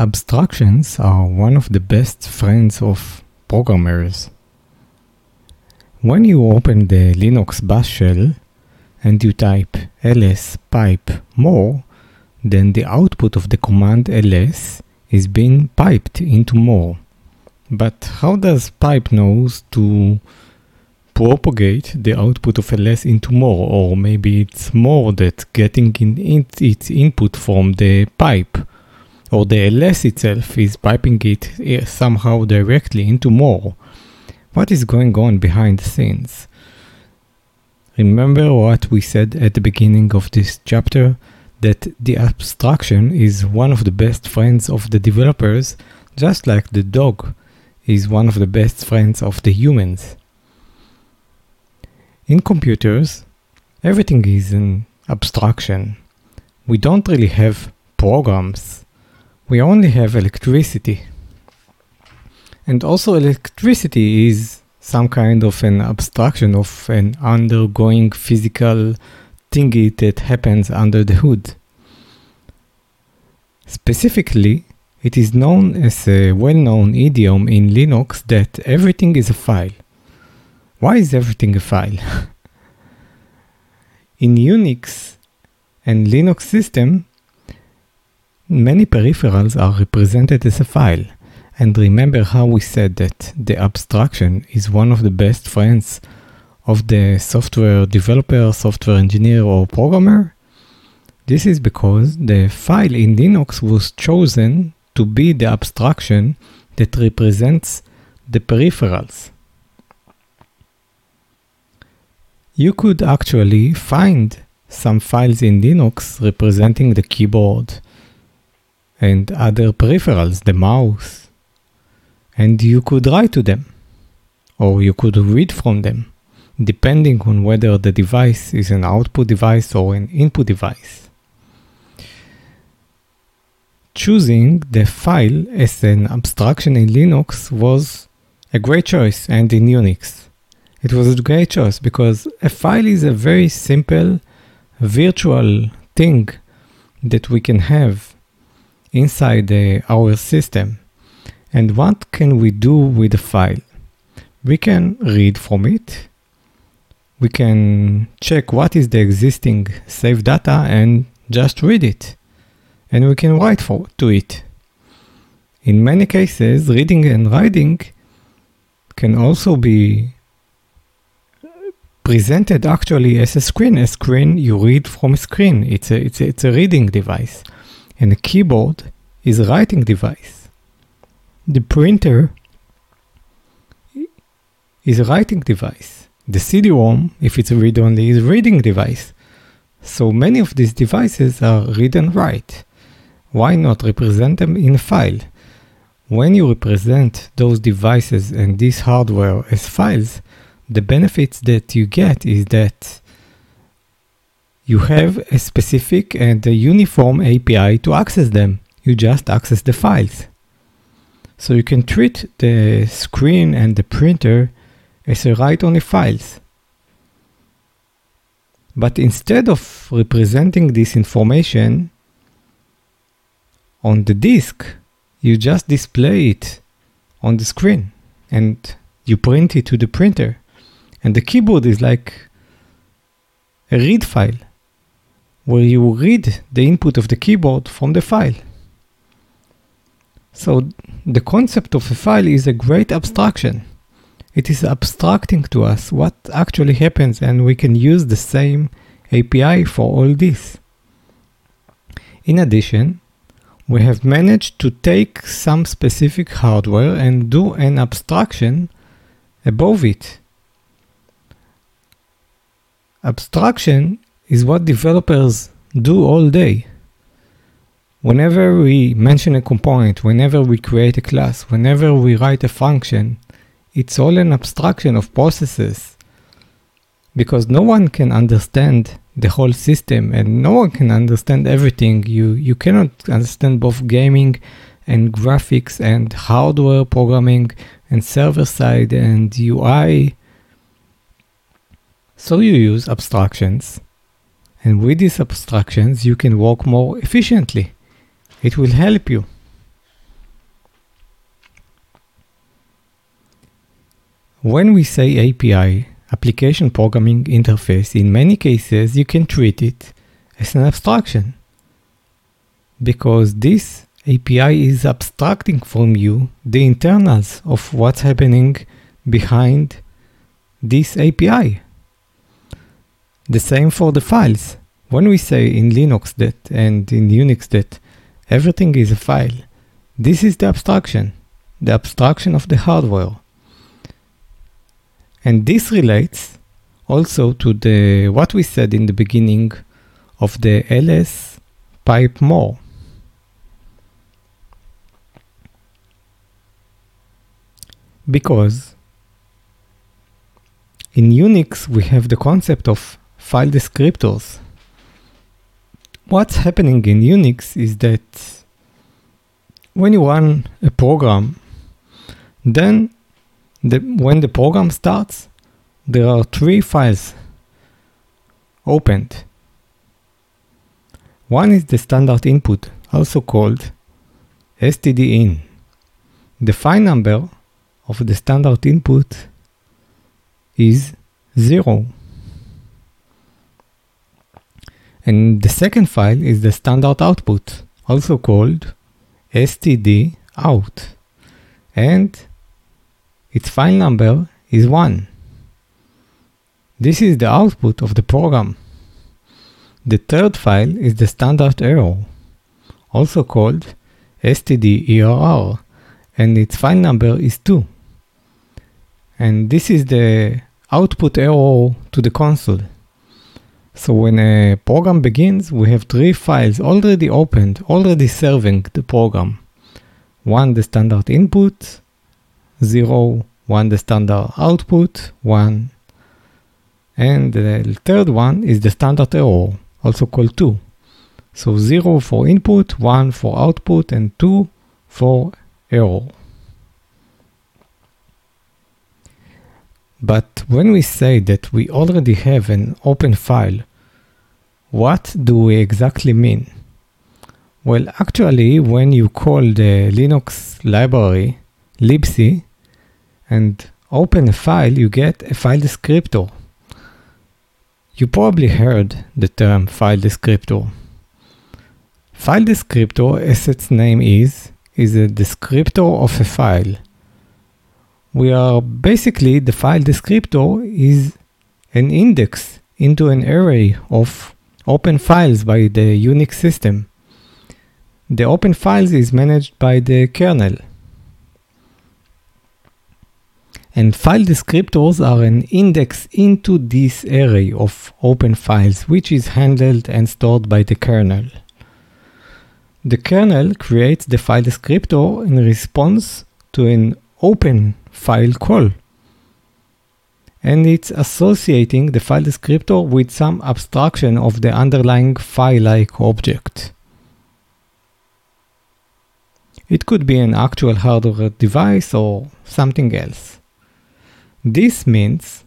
Abstractions are one of the best friends of programmers. When you open the Linux bash shell and you type ls pipe more, then the output of the command ls is being piped into more. But how does pipe knows to propagate the output of ls into more or maybe it's more that getting in its input from the pipe or the ls itself is piping it eh, somehow directly into more. What is going on behind the scenes? Remember what we said at the beginning of this chapter that the abstraction is one of the best friends of the developers, just like the dog is one of the best friends of the humans. In computers, everything is an abstraction. We don't really have programs we only have electricity. And also electricity is some kind of an abstraction of an undergoing physical thingy that happens under the hood. Specifically, it is known as a well-known idiom in Linux that everything is a file. Why is everything a file? in Unix and Linux system, Many peripherals are represented as a file. And remember how we said that the abstraction is one of the best friends of the software developer, software engineer, or programmer? This is because the file in Linux was chosen to be the abstraction that represents the peripherals. You could actually find some files in Linux representing the keyboard, and other peripherals, the mouse. And you could write to them, or you could read from them, depending on whether the device is an output device or an input device. Choosing the file as an abstraction in Linux was a great choice, and in Unix. It was a great choice because a file is a very simple virtual thing that we can have inside our system. And what can we do with the file? We can read from it. We can check what is the existing saved data and just read it. And we can write for, to it. In many cases, reading and writing can also be presented actually as a screen. A screen you read from a screen. It's a, it's a, it's a reading device and the keyboard is a writing device. The printer is a writing device. The CD-ROM, if it's read-only, is a reading device. So many of these devices are read and write. Why not represent them in a file? When you represent those devices and this hardware as files, the benefits that you get is that you have a specific and a uniform API to access them. You just access the files. So you can treat the screen and the printer as a write-only files. But instead of representing this information on the disk, you just display it on the screen and you print it to the printer. And the keyboard is like a read file where you read the input of the keyboard from the file. So the concept of a file is a great abstraction. It is abstracting to us what actually happens and we can use the same API for all this. In addition, we have managed to take some specific hardware and do an abstraction above it. Abstraction is what developers do all day. Whenever we mention a component, whenever we create a class, whenever we write a function, it's all an abstraction of processes. Because no one can understand the whole system and no one can understand everything. You, you cannot understand both gaming and graphics and hardware programming and server side and UI. So you use abstractions and with these abstractions, you can work more efficiently. It will help you. When we say API, application programming interface, in many cases you can treat it as an abstraction because this API is abstracting from you the internals of what's happening behind this API. The same for the files. When we say in Linux that and in Unix that everything is a file, this is the abstraction, the abstraction of the hardware. And this relates also to the what we said in the beginning of the ls pipe more. Because in Unix we have the concept of file descriptors. What's happening in Unix is that when you run a program, then the, when the program starts, there are three files opened. One is the standard input, also called stdin. The file number of the standard input is 0. And the second file is the standard output, also called std out. And its file number is 1. This is the output of the program. The third file is the standard error, also called std stderr, and its file number is 2. And this is the output error to the console. So when a program begins, we have three files already opened, already serving the program. One, the standard input, zero, one the standard output, 1. And the third one is the standard error, also called 2. So 0 for input, 1 for output, and 2 for error. But when we say that we already have an open file, what do we exactly mean? Well, actually, when you call the Linux library libc, and open a file, you get a file descriptor. You probably heard the term file descriptor. File descriptor, as its name is, is a descriptor of a file. We are basically the file descriptor is an index into an array of open files by the Unix system. The open files is managed by the kernel. And file descriptors are an index into this array of open files, which is handled and stored by the kernel. The kernel creates the file descriptor in response to an open file call. And it's associating the file descriptor with some abstraction of the underlying file-like object. It could be an actual hardware device or something else. This means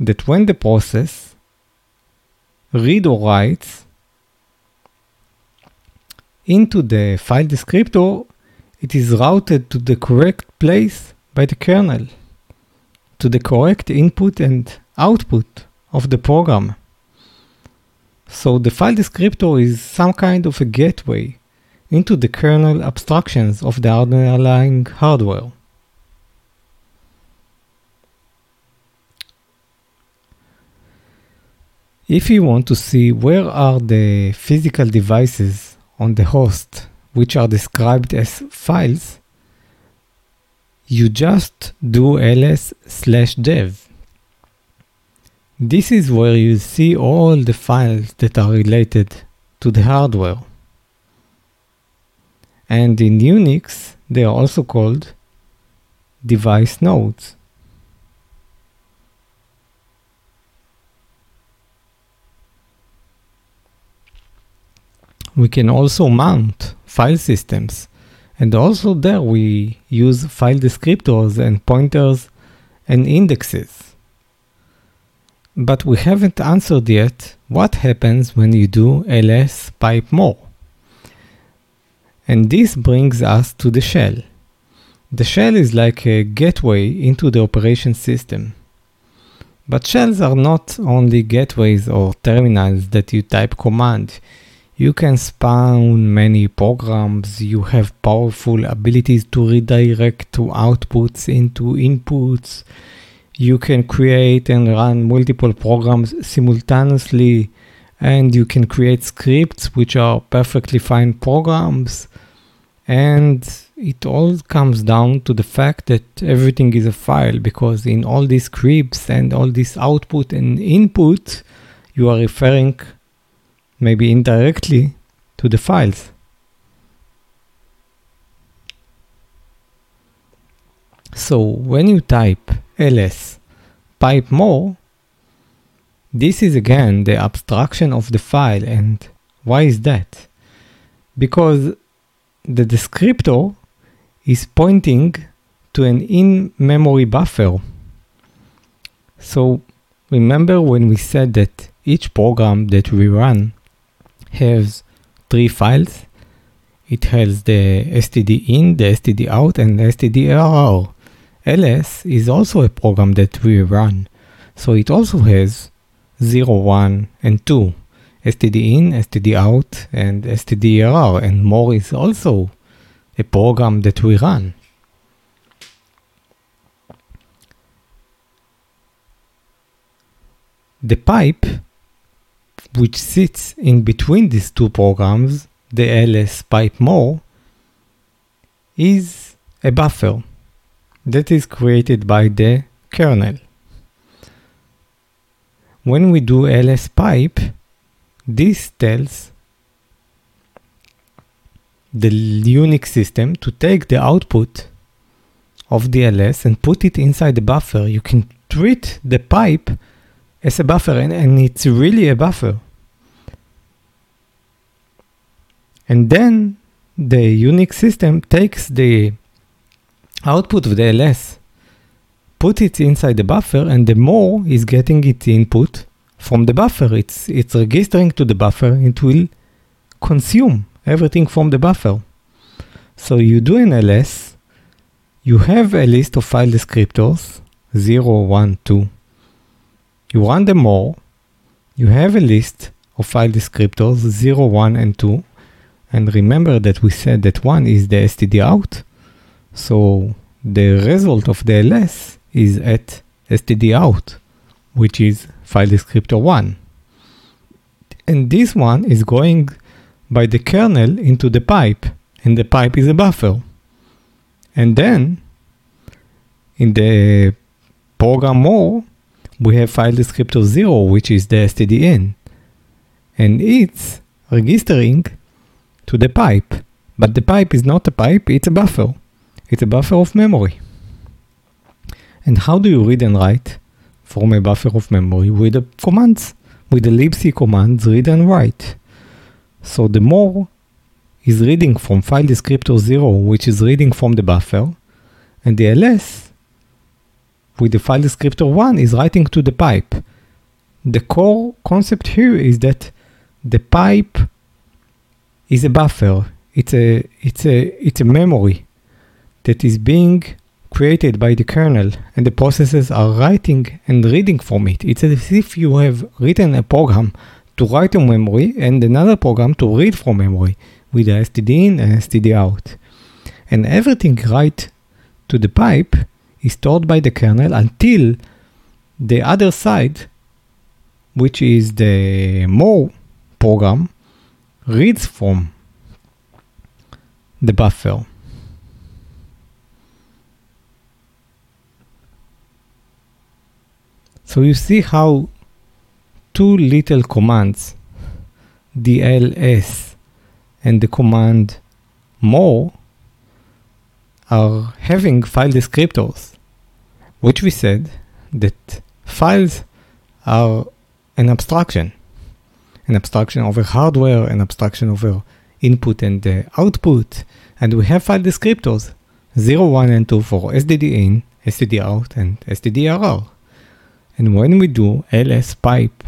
that when the process read or writes into the file descriptor, it is routed to the correct place by the kernel, to the correct input and output of the program. So the file descriptor is some kind of a gateway into the kernel abstractions of the underlying hardware. If you want to see where are the physical devices on the host which are described as files, you just do ls slash dev. This is where you see all the files that are related to the hardware. And in Unix, they are also called device nodes. we can also mount file systems. And also there we use file descriptors and pointers and indexes. But we haven't answered yet what happens when you do ls pipe more. And this brings us to the shell. The shell is like a gateway into the operation system. But shells are not only gateways or terminals that you type command. You can spawn many programs, you have powerful abilities to redirect to outputs into inputs. You can create and run multiple programs simultaneously, and you can create scripts which are perfectly fine programs. And it all comes down to the fact that everything is a file because in all these scripts and all this output and input, you are referring maybe indirectly to the files. So when you type ls pipe more, this is again the abstraction of the file and why is that? Because the descriptor is pointing to an in-memory buffer. So remember when we said that each program that we run has three files. It has the std in, the std out, and the stderr. ls is also a program that we run. So it also has 0, 1, and 2. std in, std out, and std stderr, and more is also a program that we run. The pipe which sits in between these two programs, the ls pipe more, is a buffer that is created by the kernel. When we do ls pipe, this tells the Unix system to take the output of the ls and put it inside the buffer. You can treat the pipe as a buffer, and, and it's really a buffer. And then the Unix system takes the output of the ls, put it inside the buffer, and the more is getting its input from the buffer. It's, it's registering to the buffer. It will consume everything from the buffer. So you do an ls, you have a list of file descriptors, 0, 1, 2, you run them all, you have a list of file descriptors 0, 1, and 2. And remember that we said that 1 is the std out. So the result of the ls is at std out, which is file descriptor 1. And this one is going by the kernel into the pipe, and the pipe is a buffer. And then in the program more, we have file descriptor 0, which is the stdin. And it's registering to the pipe. But the pipe is not a pipe, it's a buffer. It's a buffer of memory. And how do you read and write from a buffer of memory? With the commands, with the libc commands, read and write. So the more is reading from file descriptor 0, which is reading from the buffer, and the ls with the file descriptor 1 is writing to the pipe. The core concept here is that the pipe is a buffer. It's a, it's a, it's a memory that is being created by the kernel and the processes are writing and reading from it. It's as if you have written a program to write a memory and another program to read from memory with the std in and std out. And everything write to the pipe is stored by the kernel until the other side, which is the more program, reads from the buffer. So you see how two little commands, the ls and the command more, are having file descriptors, which we said that files are an abstraction, an abstraction over hardware, an abstraction over input and uh, output, and we have file descriptors 0, 1, and 2 for STD in, out, and STDERR. And when we do ls pipe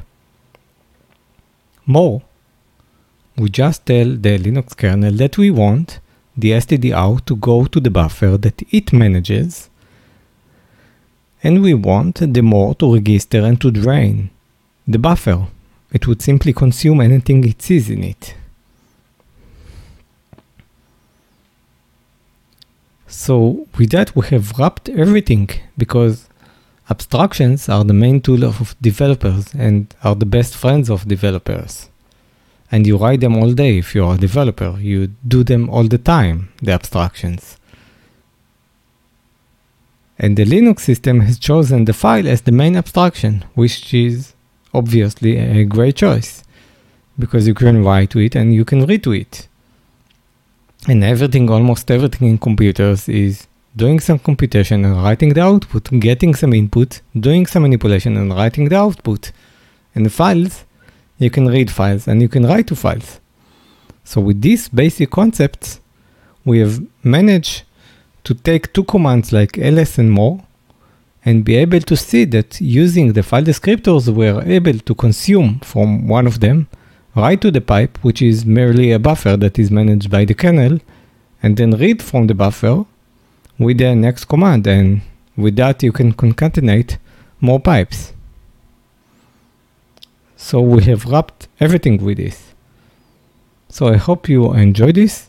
more, we just tell the Linux kernel that we want the std out to go to the buffer that it manages and we want the more to register and to drain the buffer. It would simply consume anything it sees in it. So with that we have wrapped everything because abstractions are the main tool of developers and are the best friends of developers. And you write them all day if you are a developer. You do them all the time, the abstractions. And the Linux system has chosen the file as the main abstraction, which is obviously a great choice because you can write to it and you can read to it. And everything, almost everything in computers is doing some computation and writing the output, getting some input, doing some manipulation and writing the output. And the files, you can read files and you can write to files. So with these basic concepts, we have managed to take two commands like ls and more and be able to see that using the file descriptors we're able to consume from one of them, write to the pipe, which is merely a buffer that is managed by the kernel, and then read from the buffer with the next command. And with that, you can concatenate more pipes. So we have wrapped everything with this. So I hope you enjoy this